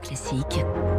Classique.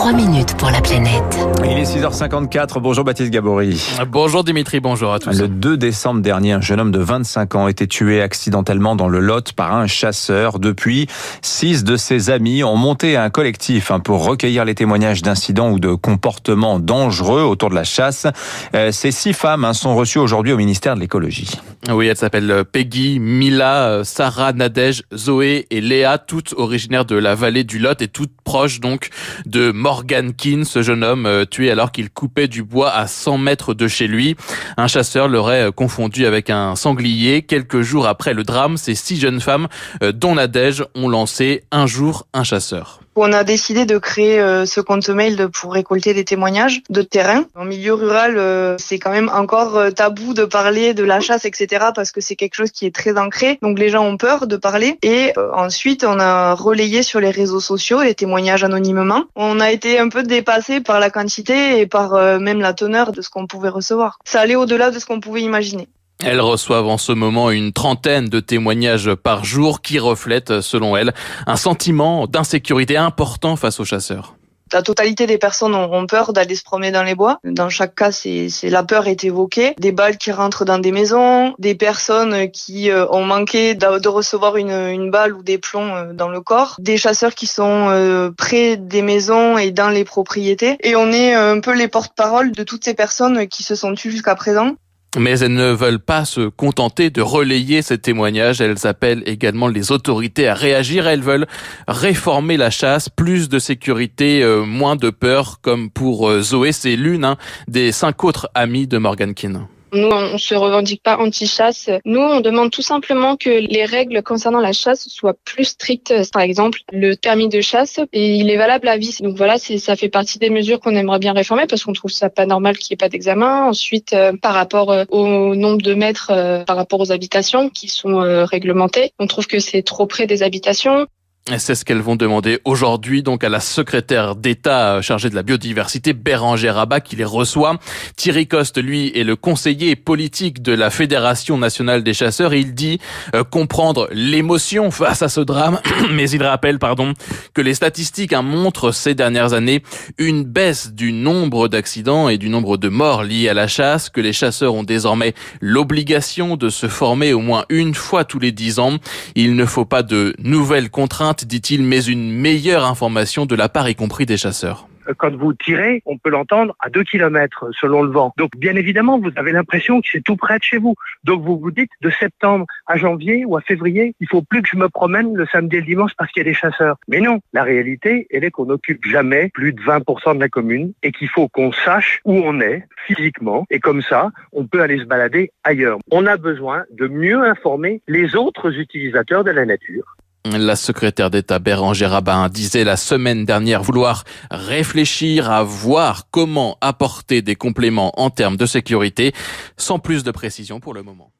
3 minutes pour la planète. Il est 6h54. Bonjour Baptiste Gabory. Bonjour Dimitri, bonjour à tous. Le 2 décembre dernier, un jeune homme de 25 ans a été tué accidentellement dans le Lot par un chasseur. Depuis, six de ses amis ont monté un collectif hein, pour recueillir les témoignages d'incidents ou de comportements dangereux autour de la chasse. Euh, ces six femmes hein, sont reçues aujourd'hui au ministère de l'écologie. Oui, elles s'appellent Peggy, Mila, Sarah, Nadège, Zoé et Léa, toutes originaires de la vallée du Lot et toutes proches donc de Morgan Keane, ce jeune homme euh, tué alors qu'il coupait du bois à 100 mètres de chez lui. Un chasseur l'aurait euh, confondu avec un sanglier. Quelques jours après le drame, ces six jeunes femmes, euh, dont Nadège, ont lancé un jour un chasseur. On a décidé de créer ce compte mail pour récolter des témoignages de terrain. En milieu rural, c'est quand même encore tabou de parler de la chasse, etc. parce que c'est quelque chose qui est très ancré. Donc les gens ont peur de parler. Et ensuite, on a relayé sur les réseaux sociaux les témoignages anonymement. On a été un peu dépassé par la quantité et par euh, même la teneur de ce qu'on pouvait recevoir. Ça allait au-delà de ce qu'on pouvait imaginer. Elles reçoivent en ce moment une trentaine de témoignages par jour qui reflètent, selon elles, un sentiment d'insécurité important face aux chasseurs la totalité des personnes ont, peur d'aller se promener dans les bois. Dans chaque cas, c'est la peur est évoquée. Des balles qui rentrent dans des maisons, des personnes qui euh, ont manqué de, recevoir une, une, balle ou des plombs euh, dans le corps, des chasseurs qui sont euh, près des maisons et dans les propriétés. Et on est un peu les porte-parole de toutes ces personnes qui se sont tues jusqu'à présent. Mais elles ne veulent pas se contenter de relayer ces témoignages. Elles appellent également les autorités à réagir. Elles veulent réformer la chasse, plus de sécurité, euh, moins de peur, comme pour euh, Zoé. C'est l'une hein, des cinq autres amies de Morgan Keane. Nous, on se revendique pas anti-chasse. Nous, on demande tout simplement que les règles concernant la chasse soient plus strictes. Par exemple, le permis de chasse, et il est valable à vie. Donc voilà, ça fait partie des mesures qu'on aimerait bien réformer parce qu'on trouve ça pas normal qu'il n'y ait pas d'examen. Ensuite, euh, par rapport euh, au nombre de mètres, euh, par rapport aux habitations qui sont réglementées, on trouve que c'est trop près des habitations. C'est ce qu'elles vont demander aujourd'hui donc à la secrétaire d'État chargée de la biodiversité, Bérangère Rabat, qui les reçoit. Thierry Coste, lui, est le conseiller politique de la Fédération nationale des chasseurs. il dit euh, comprendre l'émotion face à ce drame, mais il rappelle, pardon, que les statistiques montrent ces dernières années une baisse du nombre d'accidents et du nombre de morts liés à la chasse, que les chasseurs ont désormais l'obligation de se former au moins une fois tous les dix ans. Il ne faut pas de nouvelles contraintes dit-il, mais une meilleure information de la part y compris des chasseurs quand vous tirez, on peut l'entendre à 2 km selon le vent. Donc bien évidemment, vous avez l'impression que c'est tout près de chez vous. Donc vous vous dites de septembre à janvier ou à février, il faut plus que je me promène le samedi et le dimanche parce qu'il y a des chasseurs. Mais non, la réalité, elle est qu'on n'occupe jamais plus de 20% de la commune et qu'il faut qu'on sache où on est physiquement et comme ça, on peut aller se balader ailleurs. On a besoin de mieux informer les autres utilisateurs de la nature. La secrétaire d'État Bérangère Rabin disait la semaine dernière vouloir réfléchir à voir comment apporter des compléments en termes de sécurité, sans plus de précision pour le moment.